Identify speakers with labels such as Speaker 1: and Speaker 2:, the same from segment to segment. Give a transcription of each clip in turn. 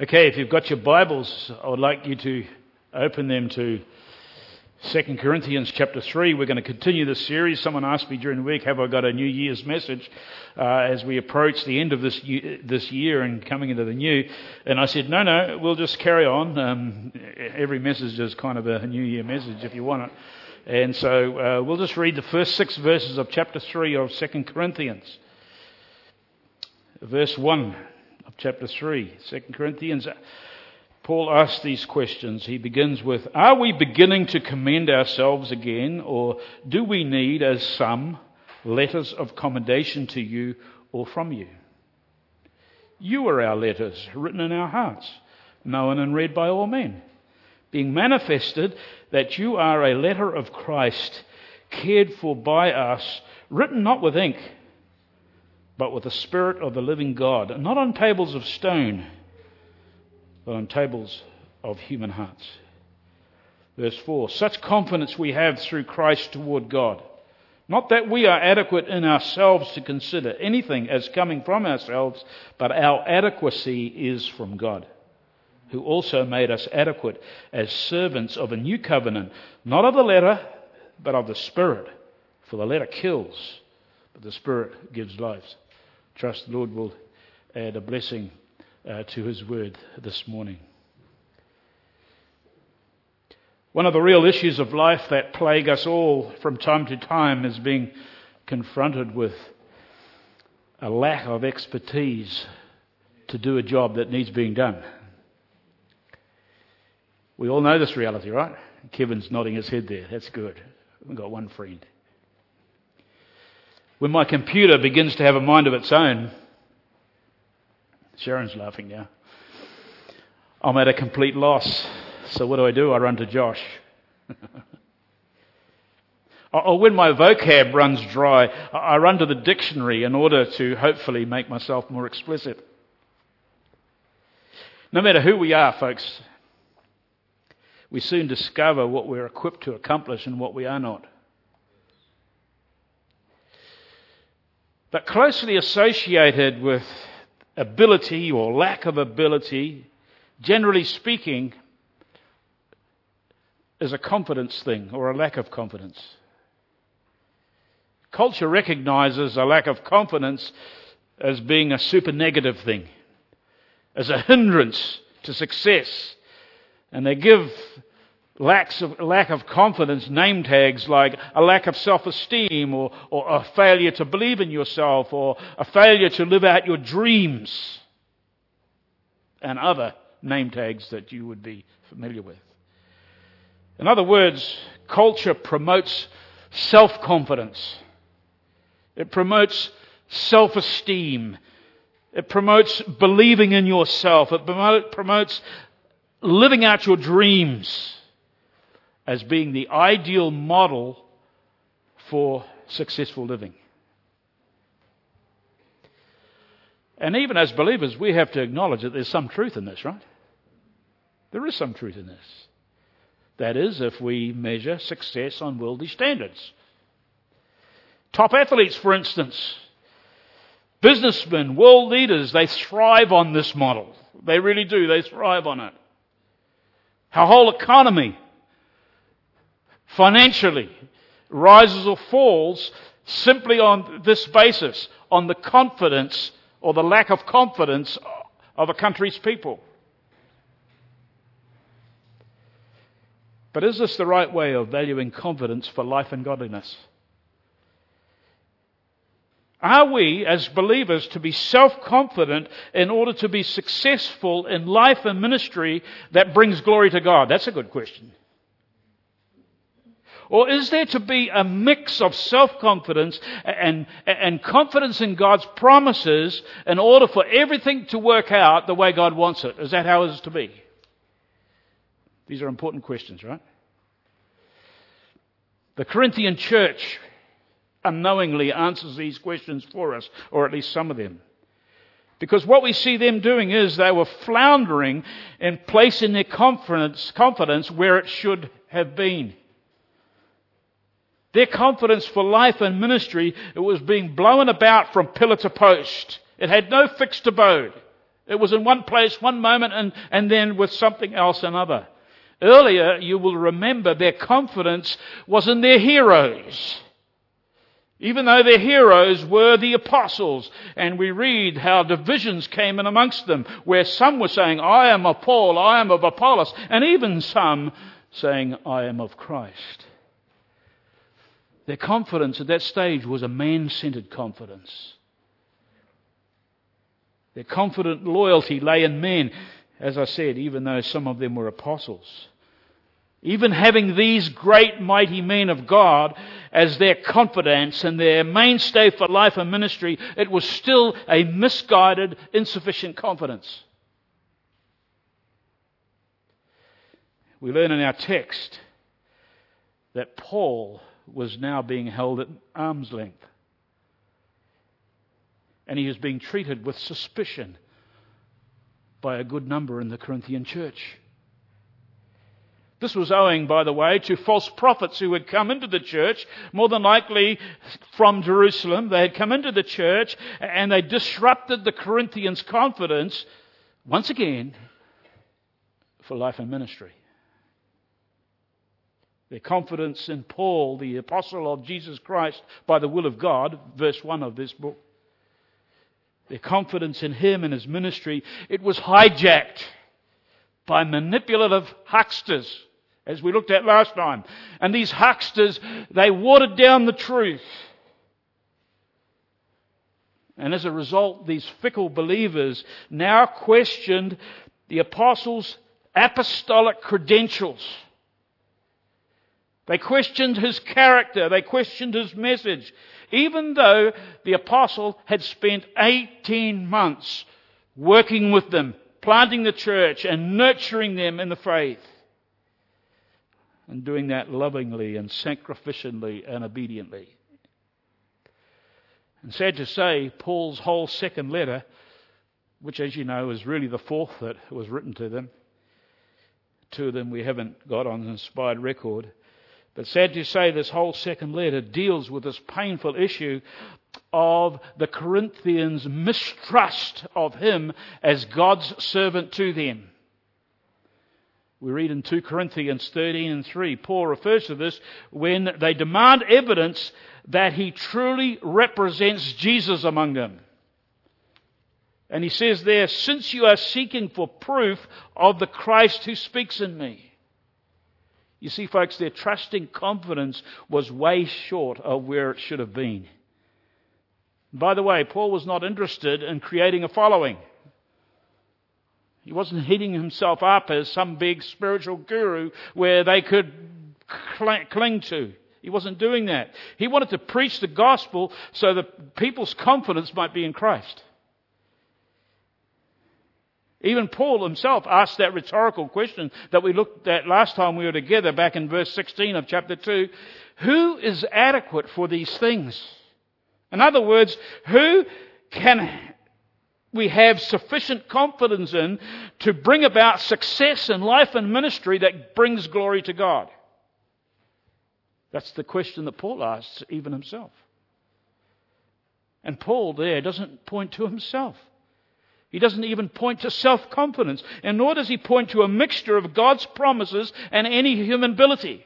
Speaker 1: Okay, if you've got your Bibles, I would like you to open them to 2 Corinthians chapter 3. We're going to continue this series. Someone asked me during the week, have I got a New Year's message uh, as we approach the end of this year, this year and coming into the new? And I said, no, no, we'll just carry on. Um, every message is kind of a New Year message if you want it. And so uh, we'll just read the first six verses of chapter 3 of 2 Corinthians. Verse 1 of chapter 3, 2 Corinthians. Paul asks these questions. He begins with Are we beginning to commend ourselves again, or do we need, as some, letters of commendation to you or from you? You are our letters, written in our hearts, known and read by all men, being manifested that you are a letter of Christ, cared for by us, written not with ink but with the Spirit of the living God, not on tables of stone, but on tables of human hearts. Verse 4 Such confidence we have through Christ toward God. Not that we are adequate in ourselves to consider anything as coming from ourselves, but our adequacy is from God, who also made us adequate as servants of a new covenant, not of the letter, but of the Spirit. For the letter kills, but the Spirit gives life trust the Lord will add a blessing uh, to His word this morning. One of the real issues of life that plague us all from time to time is being confronted with a lack of expertise to do a job that needs being done. We all know this reality, right? Kevin's nodding his head there. That's good. We've got one friend. When my computer begins to have a mind of its own, Sharon's laughing now. I'm at a complete loss. So what do I do? I run to Josh. Uh, or oh, when my vocab runs dry, I run to the dictionary in order to hopefully make myself more explicit. No matter who we are, folks, we soon discover what we're equipped to accomplish and what we are not. But closely associated with ability or lack of ability, generally speaking, is a confidence thing or a lack of confidence. Culture recognizes a lack of confidence as being a super negative thing, as a hindrance to success. And they give lacks of, lack of confidence name tags like a lack of self esteem or, or a failure to believe in yourself or a failure to live out your dreams and other name tags that you would be familiar with. In other words, culture promotes self confidence. It promotes self esteem. It promotes believing in yourself. It promotes living out your dreams as being the ideal model for successful living. And even as believers, we have to acknowledge that there's some truth in this, right? There is some truth in this. That is, if we measure success on worldly standards. Top athletes, for instance, businessmen, world leaders, they thrive on this model. They really do. They thrive on it. Our whole economy financially rises or falls simply on this basis, on the confidence or the lack of confidence of a country's people. But is this the right way of valuing confidence for life and godliness? Are we, as believers, to be self confident in order to be successful in life and ministry that brings glory to God? That's a good question. Or is there to be a mix of self confidence and, and confidence in God's promises in order for everything to work out the way God wants it? Is that how it is to be? These are important questions, right? The Corinthian church unknowingly answers these questions for us, or at least some of them. Because what we see them doing is they were floundering in placing their confidence, confidence where it should have been. Their confidence for life and ministry it was being blown about from pillar to post. It had no fixed abode. It was in one place, one moment, and, and then with something else another. Earlier, you will remember their confidence was in their heroes. Even though their heroes were the apostles, and we read how divisions came in amongst them, where some were saying, I am of Paul, I am of Apollos, and even some saying, I am of Christ. Their confidence at that stage was a man centered confidence. Their confident loyalty lay in men, as I said, even though some of them were apostles. Even having these great mighty men of God as their confidence and their mainstay for life and ministry, it was still a misguided, insufficient confidence. We learn in our text that Paul was now being held at arm's length. And he was being treated with suspicion by a good number in the Corinthian church. This was owing, by the way, to false prophets who had come into the church, more than likely from Jerusalem. They had come into the church and they disrupted the Corinthians' confidence, once again, for life and ministry. Their confidence in Paul, the apostle of Jesus Christ by the will of God, verse 1 of this book. Their confidence in him and his ministry, it was hijacked by manipulative hucksters, as we looked at last time. And these hucksters, they watered down the truth. And as a result, these fickle believers now questioned the apostles' apostolic credentials. They questioned his character. They questioned his message. Even though the apostle had spent 18 months working with them, planting the church and nurturing them in the faith. And doing that lovingly and sacrificially and obediently. And sad to say, Paul's whole second letter, which as you know is really the fourth that was written to them, two of them we haven't got on an inspired record, but sad to say, this whole second letter deals with this painful issue of the Corinthians' mistrust of him as God's servant to them. We read in 2 Corinthians 13 and 3, Paul refers to this when they demand evidence that he truly represents Jesus among them. And he says there, since you are seeking for proof of the Christ who speaks in me. You see, folks, their trusting confidence was way short of where it should have been. By the way, Paul was not interested in creating a following. He wasn't heating himself up as some big spiritual guru where they could cling to. He wasn't doing that. He wanted to preach the gospel so that people's confidence might be in Christ. Even Paul himself asked that rhetorical question that we looked at last time we were together back in verse 16 of chapter 2. Who is adequate for these things? In other words, who can we have sufficient confidence in to bring about success in life and ministry that brings glory to God? That's the question that Paul asks even himself. And Paul there doesn't point to himself. He doesn't even point to self confidence, and nor does he point to a mixture of God's promises and any human ability.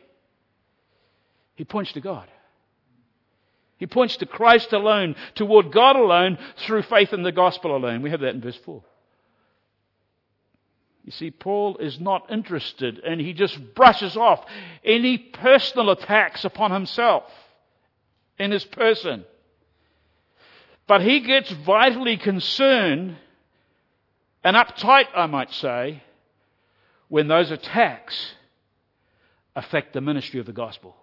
Speaker 1: He points to God. He points to Christ alone, toward God alone, through faith in the gospel alone. We have that in verse 4. You see, Paul is not interested and he just brushes off any personal attacks upon himself in his person. But he gets vitally concerned and uptight, I might say, when those attacks affect the ministry of the gospel.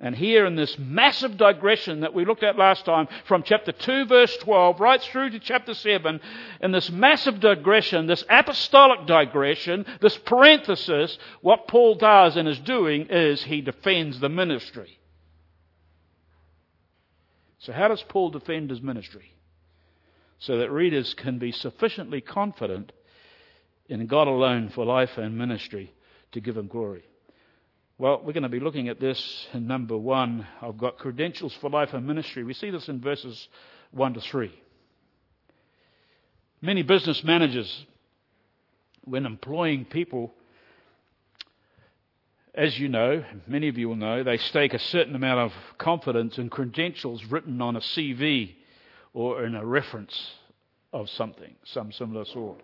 Speaker 1: And here in this massive digression that we looked at last time, from chapter 2 verse 12 right through to chapter 7, in this massive digression, this apostolic digression, this parenthesis, what Paul does and is doing is he defends the ministry. So how does Paul defend his ministry? So that readers can be sufficiently confident in God alone for life and ministry to give Him glory. Well, we're going to be looking at this in number one. I've got credentials for life and ministry. We see this in verses 1 to 3. Many business managers, when employing people, as you know, many of you will know, they stake a certain amount of confidence in credentials written on a CV or in a reference of something, some similar sort.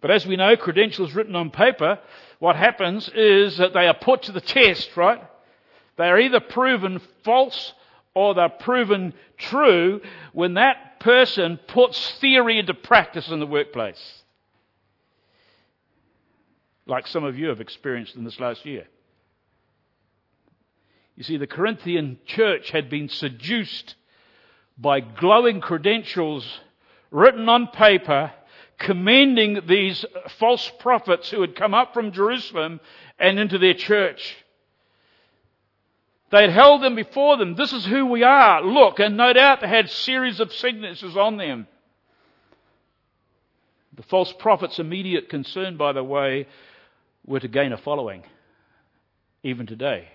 Speaker 1: But as we know, credentials written on paper, what happens is that they are put to the test, right? They are either proven false or they're proven true when that person puts theory into practice in the workplace like some of you have experienced in this last year. You see, the Corinthian church had been seduced by glowing credentials written on paper commending these false prophets who had come up from Jerusalem and into their church. They had held them before them. This is who we are. Look, and no doubt they had series of signatures on them. The false prophet's immediate concern, by the way, were to gain a following, even today,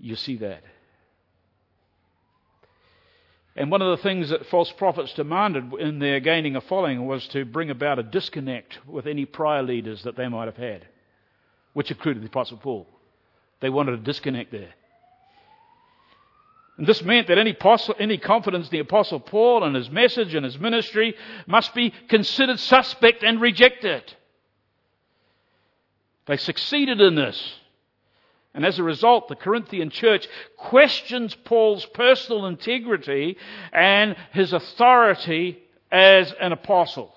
Speaker 1: you see that. And one of the things that false prophets demanded in their gaining a following was to bring about a disconnect with any prior leaders that they might have had, which included the Apostle Paul. They wanted a disconnect there. And this meant that any, any confidence in the Apostle Paul and his message and his ministry must be considered suspect and rejected. They succeeded in this. And as a result, the Corinthian church questions Paul's personal integrity and his authority as an apostle.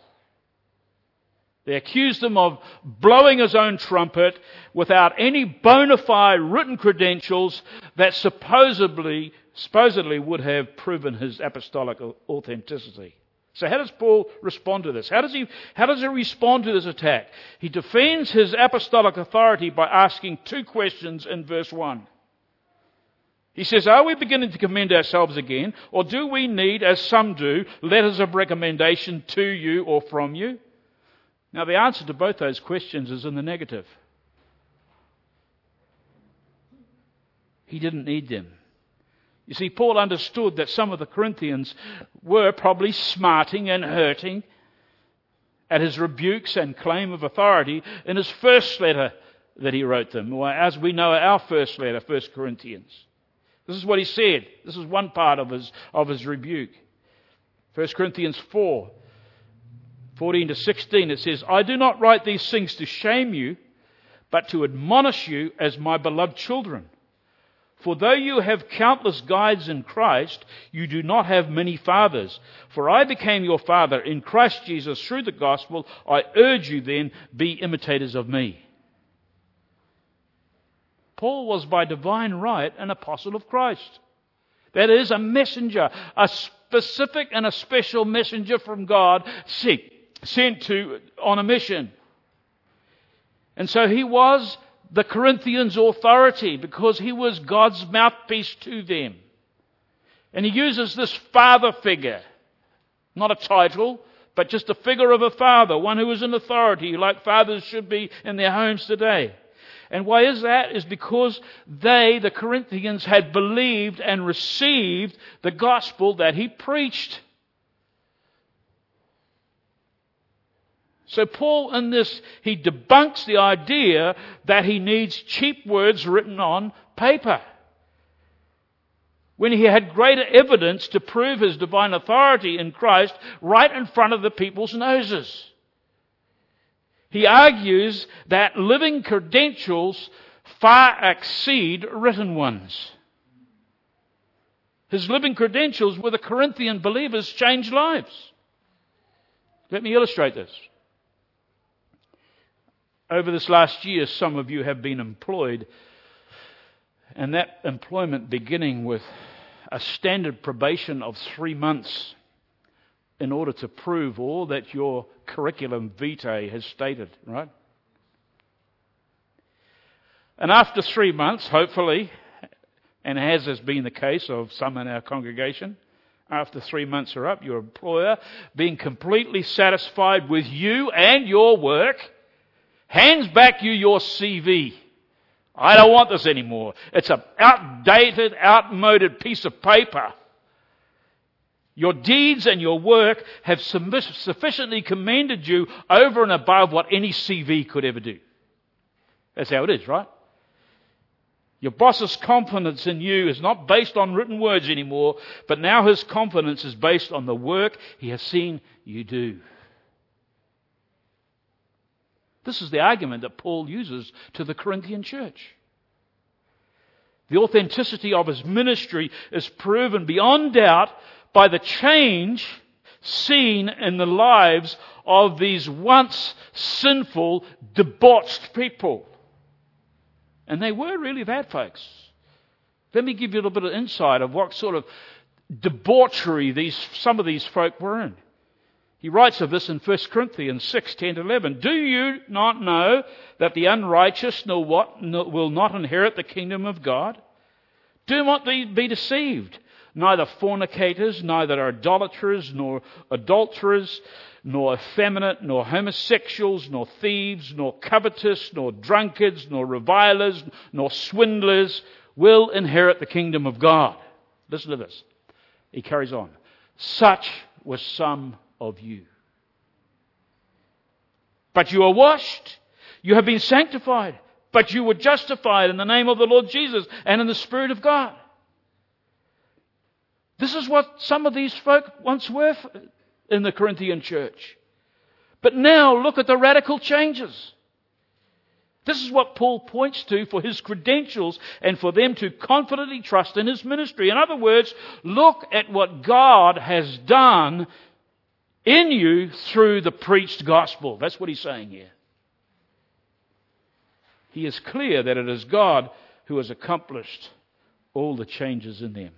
Speaker 1: They accused him of blowing his own trumpet without any bona fide written credentials that supposedly, supposedly would have proven his apostolic authenticity. So how does Paul respond to this? How does he, how does he respond to this attack? He defends his apostolic authority by asking two questions in verse 1. He says, Are we beginning to commend ourselves again, or do we need, as some do, letters of recommendation to you or from you? Now, the answer to both those questions is in the negative. He didn't need them. You see, Paul understood that some of the Corinthians were probably smarting and hurting at his rebukes and claim of authority in his first letter that he wrote them, or as we know our first letter, 1 Corinthians. This is what he said. This is one part of his, of his rebuke. 1 Corinthians 4, 14 to 16, it says, I do not write these things to shame you, but to admonish you as my beloved children. For though you have countless guides in Christ, you do not have many fathers. For I became your father in Christ Jesus through the gospel. I urge you then, be imitators of me. Paul was by divine right an apostle of Christ. That is, a messenger, a specific and a special messenger from God sent to on a mission. And so he was the Corinthians' authority because he was God's mouthpiece to them. And he uses this father figure, not a title, but just a figure of a father, one who is in authority, like fathers should be in their homes today. And why is that? Is because they, the Corinthians, had believed and received the gospel that he preached. So Paul in this, he debunks the idea that he needs cheap words written on paper. When he had greater evidence to prove his divine authority in Christ right in front of the people's noses. He argues that living credentials far exceed written ones. His living credentials with the Corinthian believers changed lives. Let me illustrate this. Over this last year, some of you have been employed, and that employment beginning with a standard probation of three months in order to prove all that your curriculum vitae has stated, right? And after three months, hopefully, and as has been the case of some in our congregation, after three months are up, your employer being completely satisfied with you and your work hands back you your CV. I don't want this anymore. It's an outdated, outmoded piece of paper. Your deeds and your work have sufficiently commended you over and above what any CV could ever do. That's how it is, right? Your boss's confidence in you is not based on written words anymore, but now his confidence is based on the work he has seen you do. This is the argument that Paul uses to the Corinthian church. The authenticity of his ministry is proven beyond doubt by the change seen in the lives of these once sinful, debauched people. And they were really bad folks. Let me give you a little bit of insight of what sort of debauchery these, some of these folk were in. He writes of this in 1 Corinthians 6, 10 11. Do you not know that the unrighteous nor what, will not inherit the kingdom of God? Do not be deceived. Neither fornicators, neither idolaters, nor adulterers, nor effeminate, nor homosexuals, nor thieves, nor covetous, nor drunkards, nor revilers, nor swindlers will inherit the kingdom of God. Listen to this. He carries on. Such were some of you. But you are washed. You have been sanctified. But you were justified in the name of the Lord Jesus and in the Spirit of God. This is what some of these folk once were in the Corinthian church. But now look at the radical changes. This is what Paul points to for his credentials and for them to confidently trust in his ministry. In other words, look at what God has done in you through the preached gospel. That's what he's saying here. He is clear that it is God who has accomplished all the changes in them.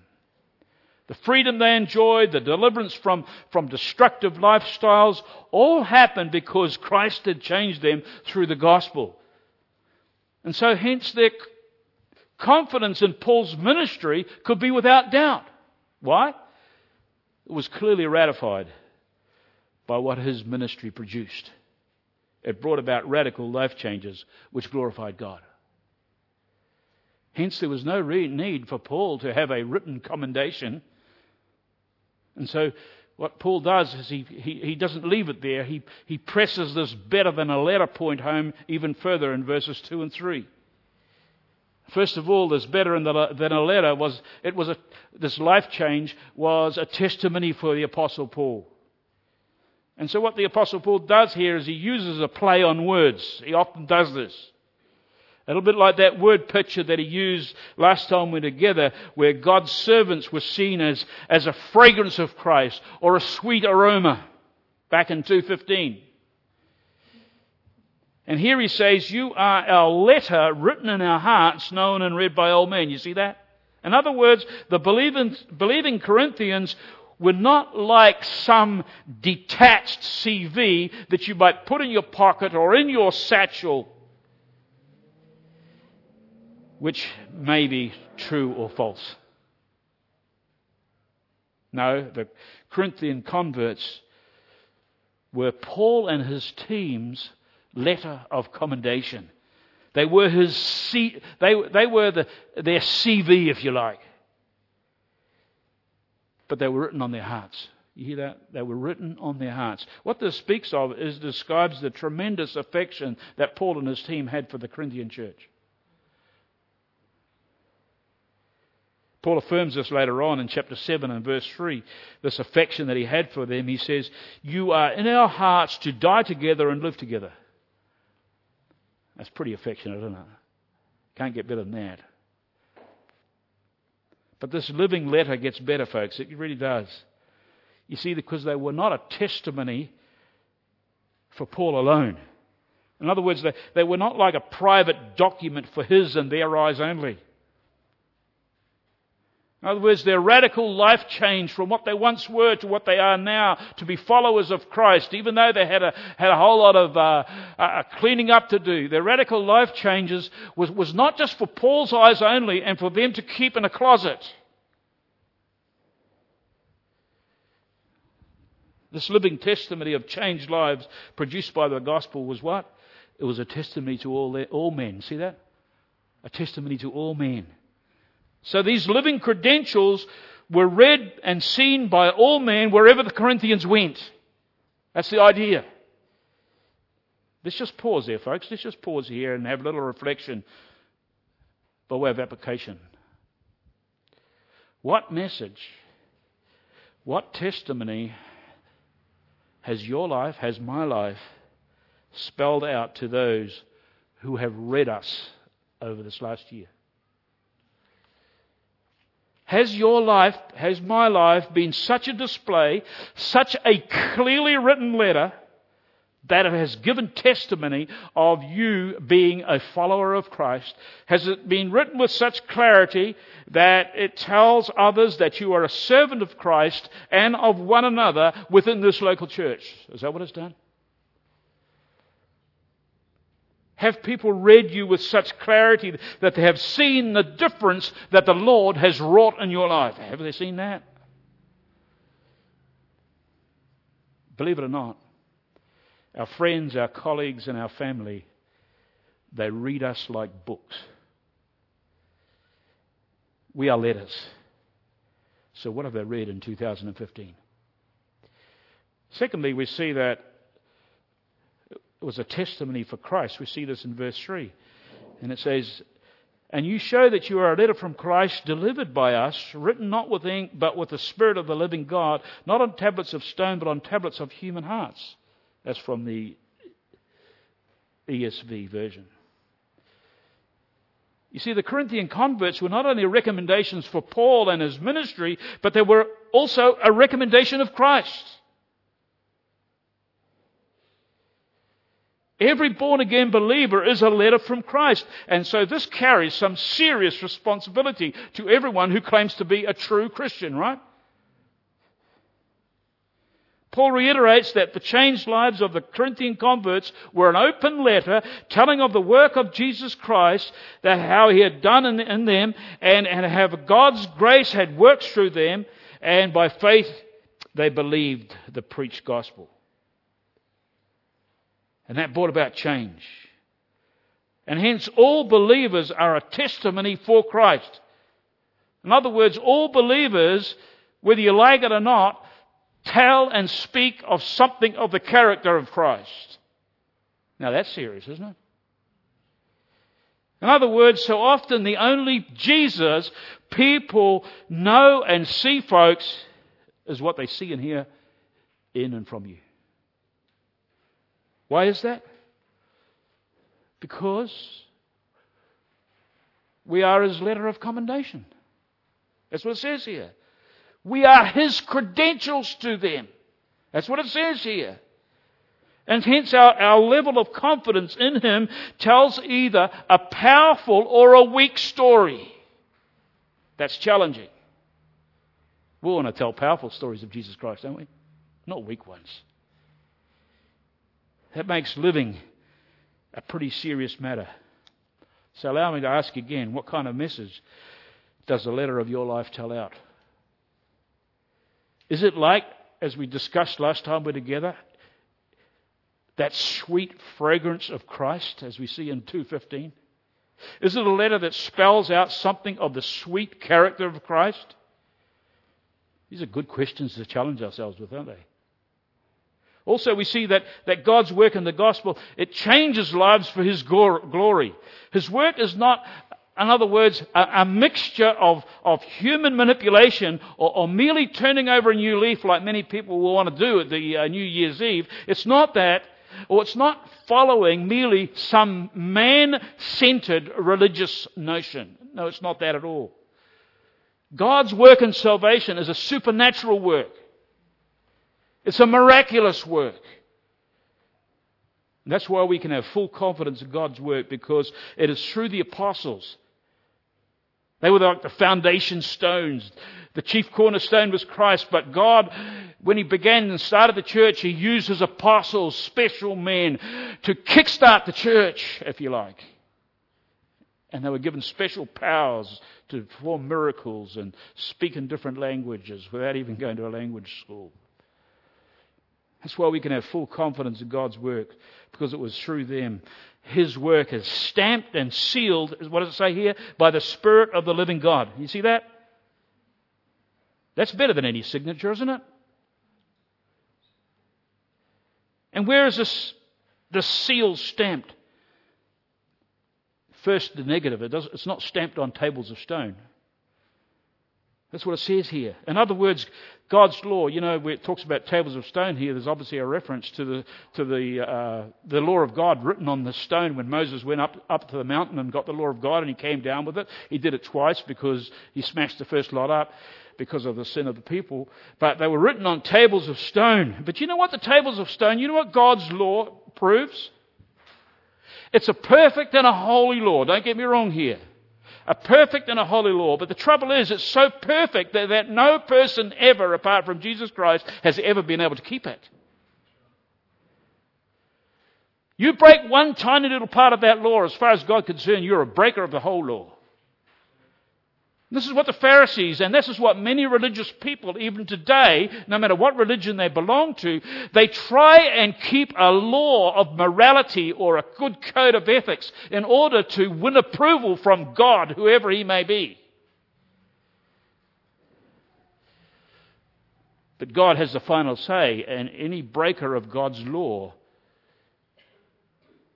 Speaker 1: The freedom they enjoyed, the deliverance from, from destructive lifestyles, all happened because Christ had changed them through the gospel. And so, hence, their confidence in Paul's ministry could be without doubt. Why? It was clearly ratified by what his ministry produced. It brought about radical life changes which glorified God. Hence, there was no need for Paul to have a written commendation. And so, what Paul does is he, he, he doesn't leave it there. He, he presses this better than a letter point home even further in verses 2 and 3. First of all, this better than a letter was, it was a, this life change was a testimony for the Apostle Paul. And so, what the Apostle Paul does here is he uses a play on words. He often does this. A little bit like that word picture that he used last time we were together, where God's servants were seen as, as a fragrance of Christ or a sweet aroma back in 215. And here he says, You are our letter written in our hearts, known and read by all men. You see that? In other words, the believing, believing Corinthians were not like some detached CV that you might put in your pocket or in your satchel, which may be true or false. No, the Corinthian converts were Paul and his team's letter of commendation. They were his C, they, they were the, their CV, if you like but they were written on their hearts. You hear that? They were written on their hearts. What this speaks of is describes the tremendous affection that Paul and his team had for the Corinthian church. Paul affirms this later on in chapter 7 and verse 3. This affection that he had for them, he says, You are in our hearts to die together and live together. That's pretty affectionate, isn't it? Can't get better than that. But this living letter gets better, folks. It really does. You see, because they were not a testimony for Paul alone. In other words, they, they were not like a private document for his and their eyes only. In other words, their radical life change from what they once were to what they are now to be followers of Christ, even though they had a, had a whole lot of uh, uh, cleaning up to do. Their radical life changes was, was not just for Paul's eyes only and for them to keep in a closet. This living testimony of changed lives produced by the gospel was what? It was a testimony to all, all men. See that? A testimony to all men. So these living credentials were read and seen by all men wherever the Corinthians went. That's the idea. Let's just pause there, folks. Let's just pause here and have a little reflection by way of application. What message, what testimony has your life, has my life spelled out to those who have read us over this last year? Has your life, has my life been such a display, such a clearly written letter that it has given testimony of you being a follower of Christ? Has it been written with such clarity that it tells others that you are a servant of Christ and of one another within this local church? Is that what it's done? Have people read you with such clarity that they have seen the difference that the Lord has wrought in your life? Have they seen that? Believe it or not, our friends, our colleagues, and our family, they read us like books. We are letters. So, what have they read in 2015? Secondly, we see that was a testimony for Christ. We see this in verse 3. And it says, And you show that you are a letter from Christ delivered by us, written not with ink, but with the Spirit of the living God, not on tablets of stone, but on tablets of human hearts. That's from the ESV version. You see, the Corinthian converts were not only recommendations for Paul and his ministry, but they were also a recommendation of Christ. Every born again believer is a letter from Christ. And so this carries some serious responsibility to everyone who claims to be a true Christian, right? Paul reiterates that the changed lives of the Corinthian converts were an open letter telling of the work of Jesus Christ, that how he had done in, in them, and, and how God's grace had worked through them, and by faith they believed the preached gospel. And that brought about change. And hence, all believers are a testimony for Christ. In other words, all believers, whether you like it or not, tell and speak of something of the character of Christ. Now that's serious, isn't it? In other words, so often the only Jesus people know and see, folks, is what they see and hear in and from you. Why is that? Because we are his letter of commendation. That's what it says here. We are his credentials to them. That's what it says here. And hence our, our level of confidence in him tells either a powerful or a weak story. That's challenging. We want to tell powerful stories of Jesus Christ, don't we? Not weak ones. That makes living a pretty serious matter. So allow me to ask again what kind of message does the letter of your life tell out? Is it like, as we discussed last time we're together, that sweet fragrance of Christ as we see in 215? Is it a letter that spells out something of the sweet character of Christ? These are good questions to challenge ourselves with, aren't they? Also, we see that, that God's work in the gospel, it changes lives for His glory. His work is not, in other words, a, a mixture of, of human manipulation or, or, merely turning over a new leaf like many people will want to do at the uh, New Year's Eve. It's not that, or it's not following merely some man-centered religious notion. No, it's not that at all. God's work in salvation is a supernatural work. It's a miraculous work. That's why we can have full confidence in God's work because it is through the apostles. They were like the foundation stones. The chief cornerstone was Christ, but God, when He began and started the church, He used His apostles, special men, to kickstart the church, if you like. And they were given special powers to perform miracles and speak in different languages without even going to a language school. That's why we can have full confidence in God's work, because it was through them. His work is stamped and sealed, what does it say here? By the Spirit of the living God. You see that? That's better than any signature, isn't it? And where is this, the seal stamped? First, the negative. It does, it's not stamped on tables of stone. That's what it says here. In other words, God's law, you know, it talks about tables of stone here, there's obviously a reference to the, to the, uh, the law of God written on the stone when Moses went up, up to the mountain and got the law of God and he came down with it. He did it twice because he smashed the first lot up because of the sin of the people. But they were written on tables of stone. But you know what? The tables of stone, you know what God's law proves? It's a perfect and a holy law. Don't get me wrong here a perfect and a holy law. But the trouble is, it's so perfect that, that no person ever, apart from Jesus Christ, has ever been able to keep it. You break one tiny little part of that law, as far as God concerned, you're a breaker of the whole law. This is what the Pharisees, and this is what many religious people, even today, no matter what religion they belong to, they try and keep a law of morality or a good code of ethics in order to win approval from God, whoever he may be. But God has the final say, and any breaker of God's law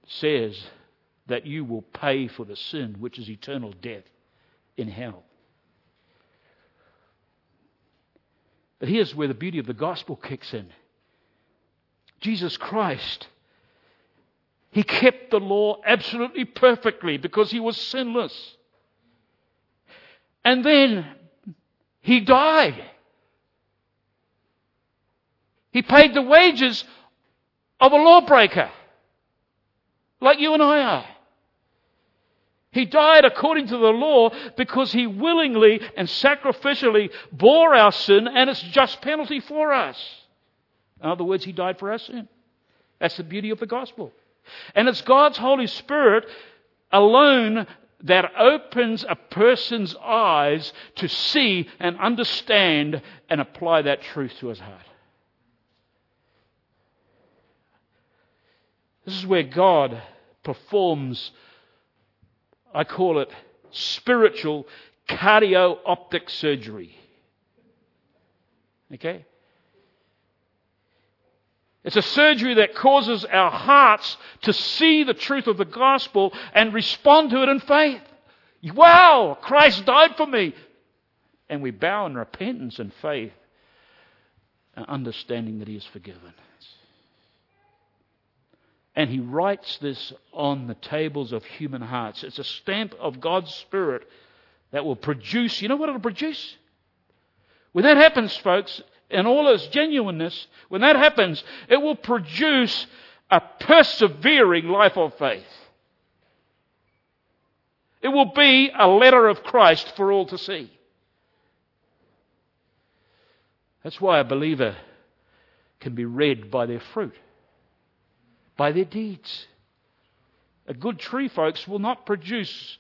Speaker 1: says that you will pay for the sin, which is eternal death in hell. But here's where the beauty of the gospel kicks in Jesus Christ. He kept the law absolutely perfectly because he was sinless. And then he died. He paid the wages of a lawbreaker, like you and I are. He died according to the law because he willingly and sacrificially bore our sin and its just penalty for us. In other words, he died for our sin. That's the beauty of the gospel. And it's God's Holy Spirit alone that opens a person's eyes to see and understand and apply that truth to his heart. This is where God performs I call it spiritual cardio optic surgery. Okay? It's a surgery that causes our hearts to see the truth of the gospel and respond to it in faith. Wow, Christ died for me. And we bow in repentance and faith, uh, understanding that He is forgiven. And he writes this on the tables of human hearts. It's a stamp of God's Spirit that will produce, you know what it'll produce? When that happens, folks, in all its genuineness, when that happens, it will produce a persevering life of faith. It will be a letter of Christ for all to see. That's why a believer can be read by their fruit by their deeds. A good tree, folks, will not produce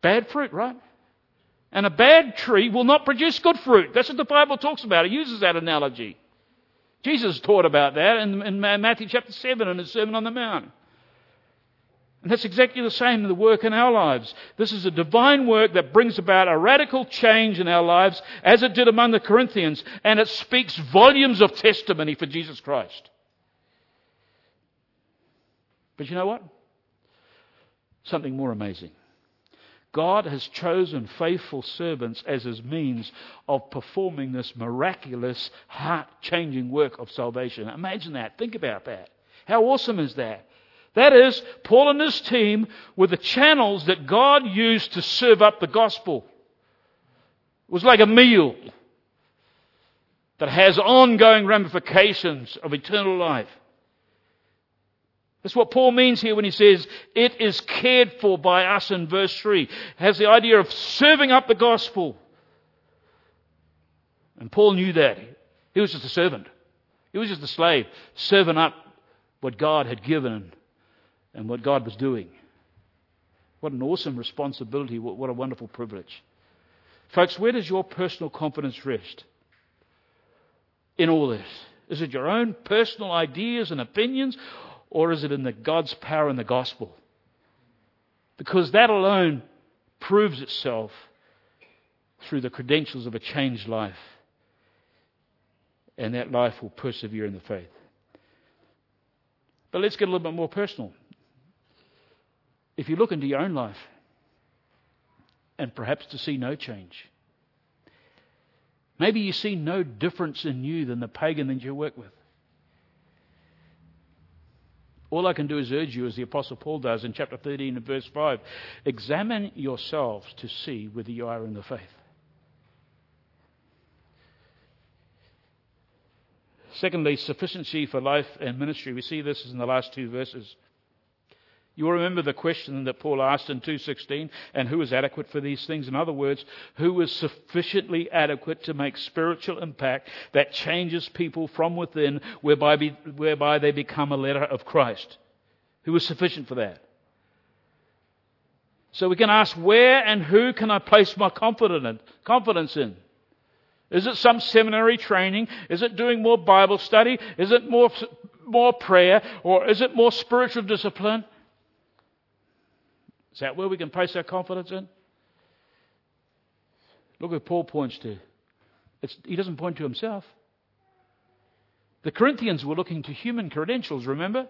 Speaker 1: bad fruit, right? And a bad tree will not produce good fruit. That's what the Bible talks about. It uses that analogy. Jesus taught about that in, in Matthew chapter 7 in his Sermon on the Mount. And that's exactly the same in the work in our lives. This is a divine work that brings about a radical change in our lives, as it did among the Corinthians, and it speaks volumes of testimony for Jesus Christ. But you know what? Something more amazing. God has chosen faithful servants as his means of performing this miraculous, heart changing work of salvation. Imagine that. Think about that. How awesome is that? That is, Paul and his team were the channels that God used to serve up the gospel. It was like a meal that has ongoing ramifications of eternal life. That's what Paul means here when he says, it is cared for by us in verse 3. It has the idea of serving up the gospel. And Paul knew that. He was just a servant. He was just a slave, serving up what God had given and what God was doing. What an awesome responsibility. What a wonderful privilege. Folks, where does your personal confidence rest in all this? Is it your own personal ideas and opinions, or is it in the God's power in the gospel? Because that alone proves itself through the credentials of a changed life. and that life will persevere in the faith. But let's get a little bit more personal. If you look into your own life, and perhaps to see no change, maybe you see no difference in you than the pagan that you work with. All I can do is urge you, as the Apostle Paul does in chapter 13 and verse 5 examine yourselves to see whether you are in the faith. Secondly, sufficiency for life and ministry. We see this in the last two verses. You will remember the question that Paul asked in 2:16, and who is adequate for these things? In other words, who is sufficiently adequate to make spiritual impact that changes people from within, whereby, be, whereby they become a letter of Christ? Who is sufficient for that? So we can ask, where and who can I place my confidence in? Is it some seminary training? Is it doing more Bible study? Is it more, more prayer? Or is it more spiritual discipline? Is that where we can place our confidence in? Look what Paul points to. It's, he doesn't point to himself. The Corinthians were looking to human credentials, remember?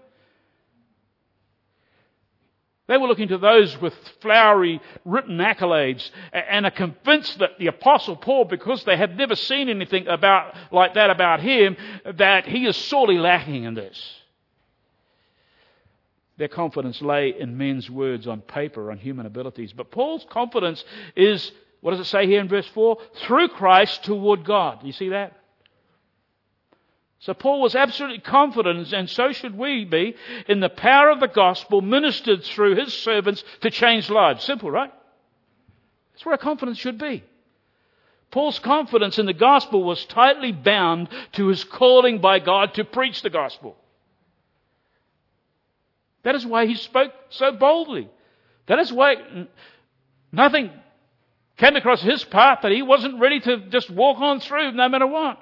Speaker 1: They were looking to those with flowery written accolades and are convinced that the apostle Paul, because they had never seen anything about, like that about him, that he is sorely lacking in this. Their confidence lay in men's words on paper, on human abilities. But Paul's confidence is, what does it say here in verse 4? Through Christ toward God. You see that? So Paul was absolutely confident, and so should we be, in the power of the gospel ministered through his servants to change lives. Simple, right? That's where our confidence should be. Paul's confidence in the gospel was tightly bound to his calling by God to preach the gospel. That is why he spoke so boldly. That is why nothing came across his path that he wasn't ready to just walk on through no matter what.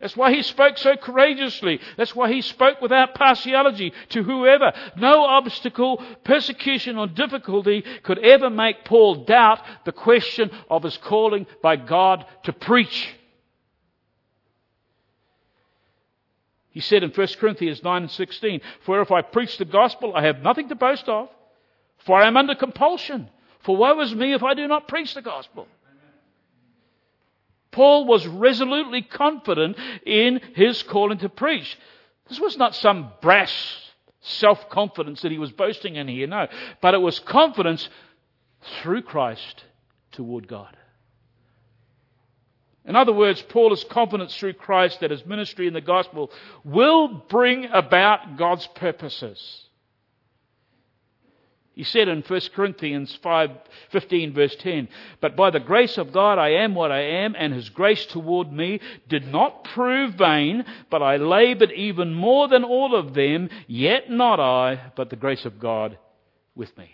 Speaker 1: That's why he spoke so courageously. That's why he spoke without partiality to whoever. No obstacle, persecution, or difficulty could ever make Paul doubt the question of his calling by God to preach. He said in 1 Corinthians 9 and 16, For if I preach the gospel, I have nothing to boast of, for I am under compulsion. For woe is me if I do not preach the gospel. Paul was resolutely confident in his calling to preach. This was not some brash self confidence that he was boasting in here, no. But it was confidence through Christ toward God. In other words, Paul's confidence through Christ that his ministry in the gospel will bring about God's purposes. He said in 1 Corinthians 5, 15 verse 10, But by the grace of God I am what I am, and his grace toward me did not prove vain, but I labored even more than all of them, yet not I, but the grace of God with me.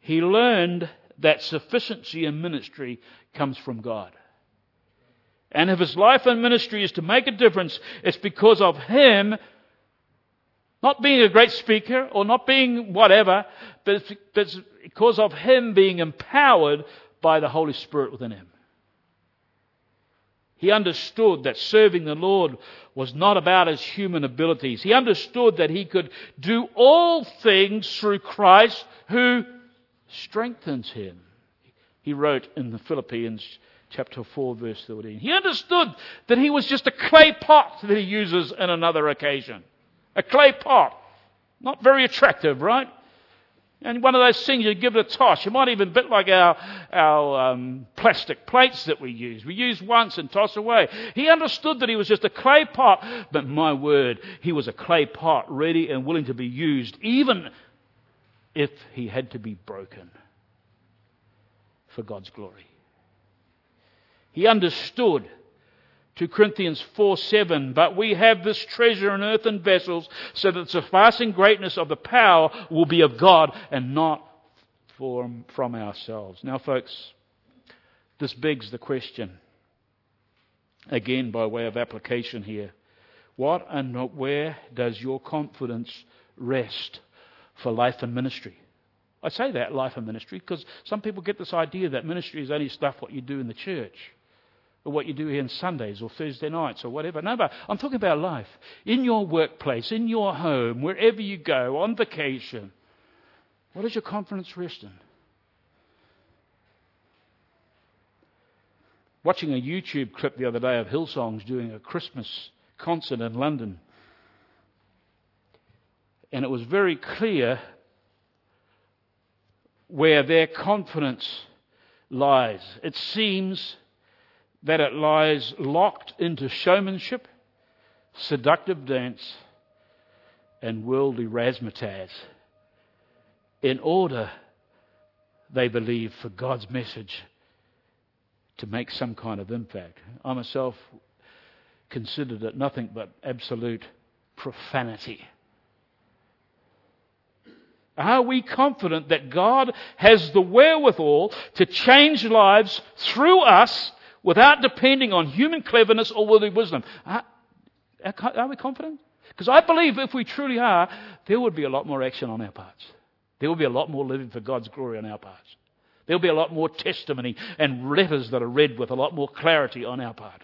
Speaker 1: He learned that sufficiency in ministry comes from God. And if his life and ministry is to make a difference, it's because of him not being a great speaker or not being whatever, but it's because of him being empowered by the Holy Spirit within him. He understood that serving the Lord was not about his human abilities. He understood that he could do all things through Christ who strengthens him. He wrote in the Philippians chapter 4 verse 13. He understood that he was just a clay pot that he uses in another occasion. A clay pot. Not very attractive, right? And one of those things you give it a toss. You might even bit like our, our um, plastic plates that we use. We use once and toss away. He understood that he was just a clay pot, but my word, he was a clay pot ready and willing to be used, even if he had to be broken for God's glory. He understood 2 Corinthians 4 7, but we have this treasure in earthen vessels, so that the surpassing greatness of the power will be of God and not from, from ourselves. Now, folks, this begs the question, again by way of application here. What and where does your confidence rest for life and ministry? I say that, life and ministry, because some people get this idea that ministry is only stuff what you do in the church. or what you do here on Sundays or Thursday nights or whatever. No, but I'm talking about life. In your workplace, in your home, wherever you go, on vacation. What does your confidence rest in? Watching a YouTube clip the other day of Hillsongs doing a Christmas concert in London. And it was very clear where their confidence lies. It seems that it lies locked into showmanship, seductive dance, and worldly razzmatazz in order, they believe, for God's message to make some kind of impact. I myself considered it nothing but absolute profanity. Are we confident that God has the wherewithal to change lives through us without depending on human cleverness or worldly wisdom? Are, are we confident? Because I believe if we truly are, there would be a lot more action on our parts. There will be a lot more living for God's glory on our parts. There'll be a lot more testimony and letters that are read with a lot more clarity on our part.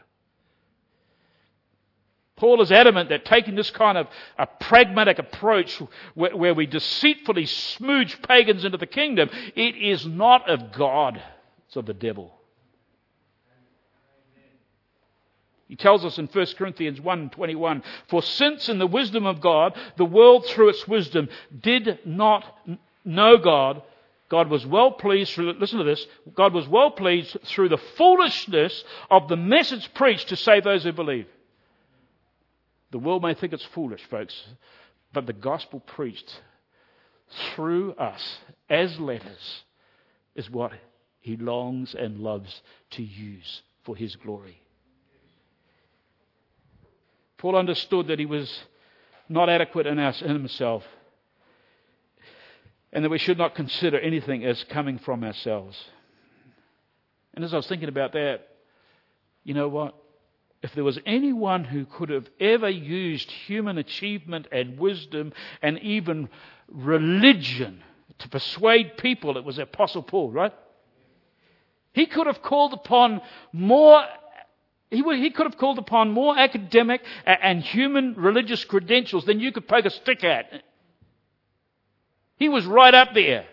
Speaker 1: Paul is adamant that taking this kind of a pragmatic approach where, where we deceitfully smooch pagans into the kingdom, it is not of God, it's of the devil. He tells us in 1 Corinthians 1:21, "For since in the wisdom of God, the world through its wisdom did not know God, God was well pleased through, listen to this, God was well pleased through the foolishness of the message preached to save those who believe. The world may think it's foolish, folks, but the gospel preached through us as letters is what he longs and loves to use for his glory. Paul understood that he was not adequate in, himself and that we should not consider anything as coming from ourselves. And as I was thinking about that, you know what? If there was anyone who could have ever used human achievement and wisdom and even religion to persuade people, it was Apostle Paul, right? He could have called upon more. He, could have called upon more academic and human religious credentials than you could poke a stick at. He was right up there.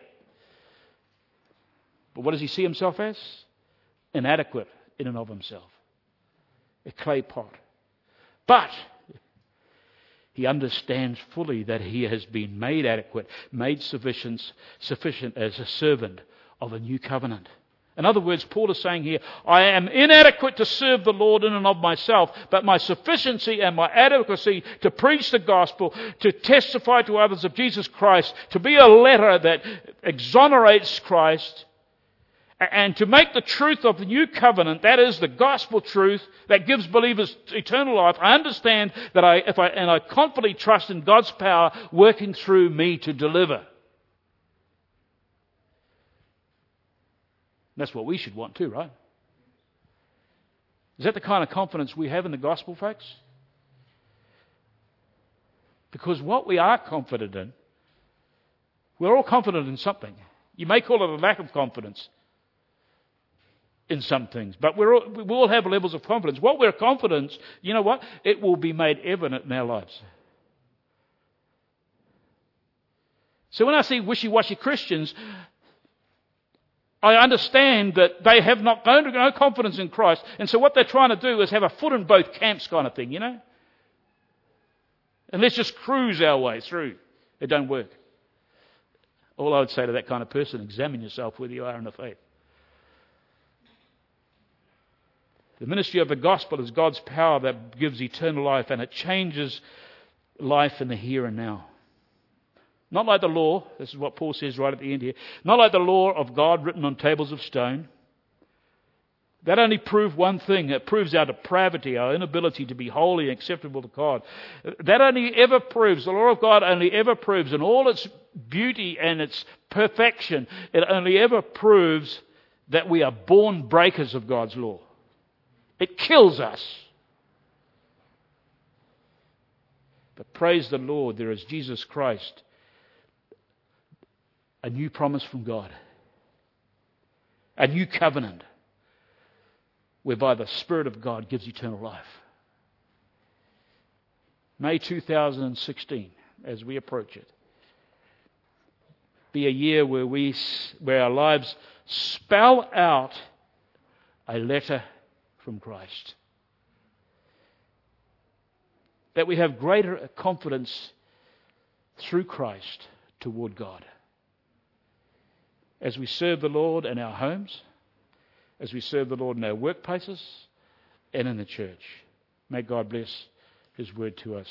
Speaker 1: But what does he see himself as? Inadequate in and of himself a clay pot. But he understands fully that he has been made adequate, made sufficient, sufficient as a servant of a new covenant. In other words, Paul is saying here, I am inadequate to serve the Lord in and of myself, but my sufficiency and my adequacy to preach the gospel, to testify to others of Jesus Christ, to be a letter that exonerates Christ, and to make the truth of the new covenant, that is the gospel truth that gives believers eternal life, I understand that I, if I, and I confidently trust in God's power working through me to deliver. That's what we should want too, right? Is that the kind of confidence we have in the gospel, folks? Because what we are confident in, we're all confident in something. You may call it a lack of confidence in some things, but we're all, we all have levels of confidence. What we're confident, you know what? It will be made evident in our lives. So when I see wishy-washy Christians, I understand that they have not no confidence in Christ, and so what they're trying to do is have a foot in both camps kind of thing, you know. And let's just cruise our way through. It don't work. All I would say to that kind of person: examine yourself whether you are in the faith. The ministry of the gospel is God's power that gives eternal life and it changes life in the here and now. Not like the law, this is what Paul says right at the end here, not like the law of God written on tables of stone. That only proves one thing. It proves our depravity, our inability to be holy and acceptable to God. That only ever proves, the law of God only ever proves, in all its beauty and its perfection, it only ever proves that we are born breakers of God's law. It kills us. But praise the Lord, there is Jesus Christ, a new promise from God, a new covenant. whereby the Spirit of God gives eternal life. May 2016, as we approach it, be a year where, we, where our lives spell out a letter from Christ. That we have greater confidence through Christ toward God. As we serve the Lord in our homes, as we serve the Lord in our workplaces and in the church. May God bless His word to us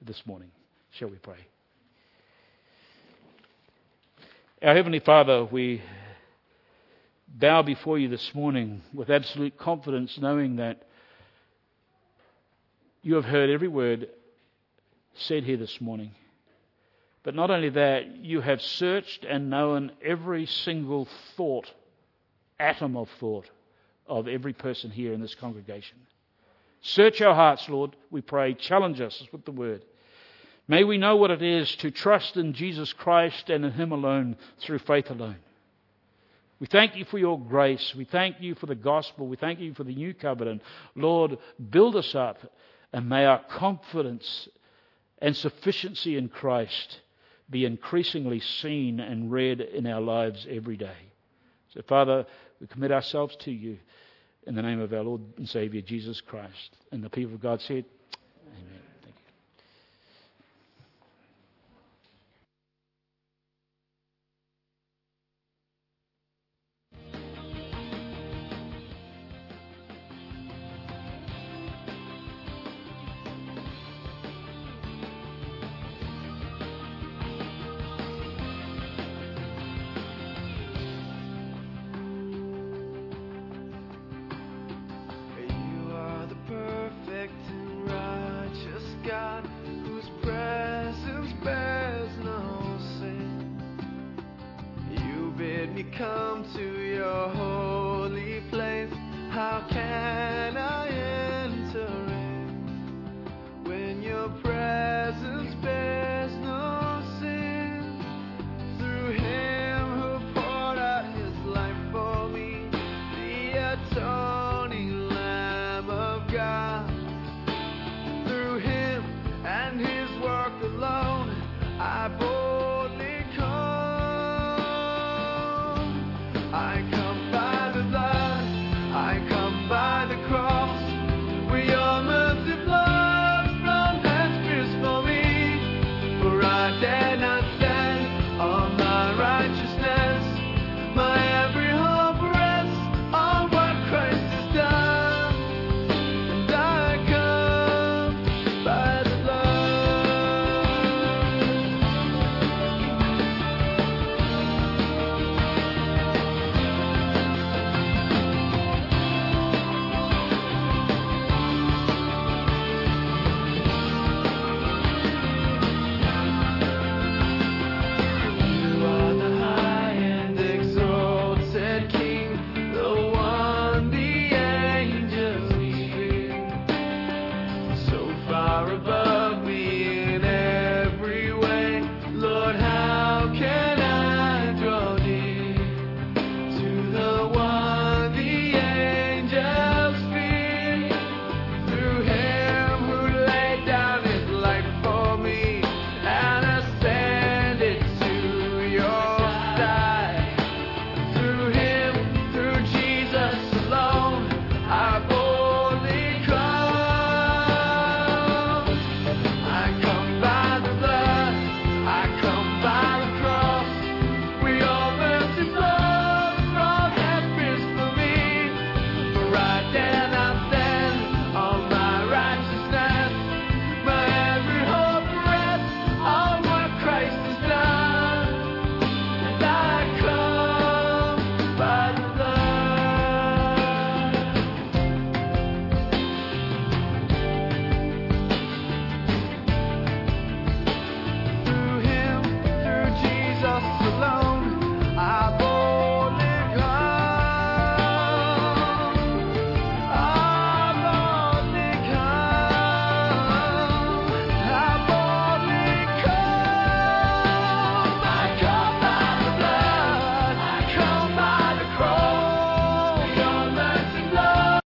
Speaker 1: this morning. Shall we pray? Our Heavenly Father, we bow before you this morning with absolute confidence, knowing that you have heard every word said here this morning. But not only that, you have searched and known every single thought atom of thought of every person here in this congregation. Search our hearts, Lord, we pray. Challenge us with the word. May we know what it is to trust in Jesus Christ and in Him alone through faith alone. We thank you for your grace. We thank you for the gospel. We thank you for the new covenant. Lord, build us up and may our confidence and sufficiency in Christ be increasingly seen and read in our lives every day. So, Father, we commit ourselves to you in the name of our Lord and Savior Jesus Christ. And the people of God said, come to your holy place? How can I?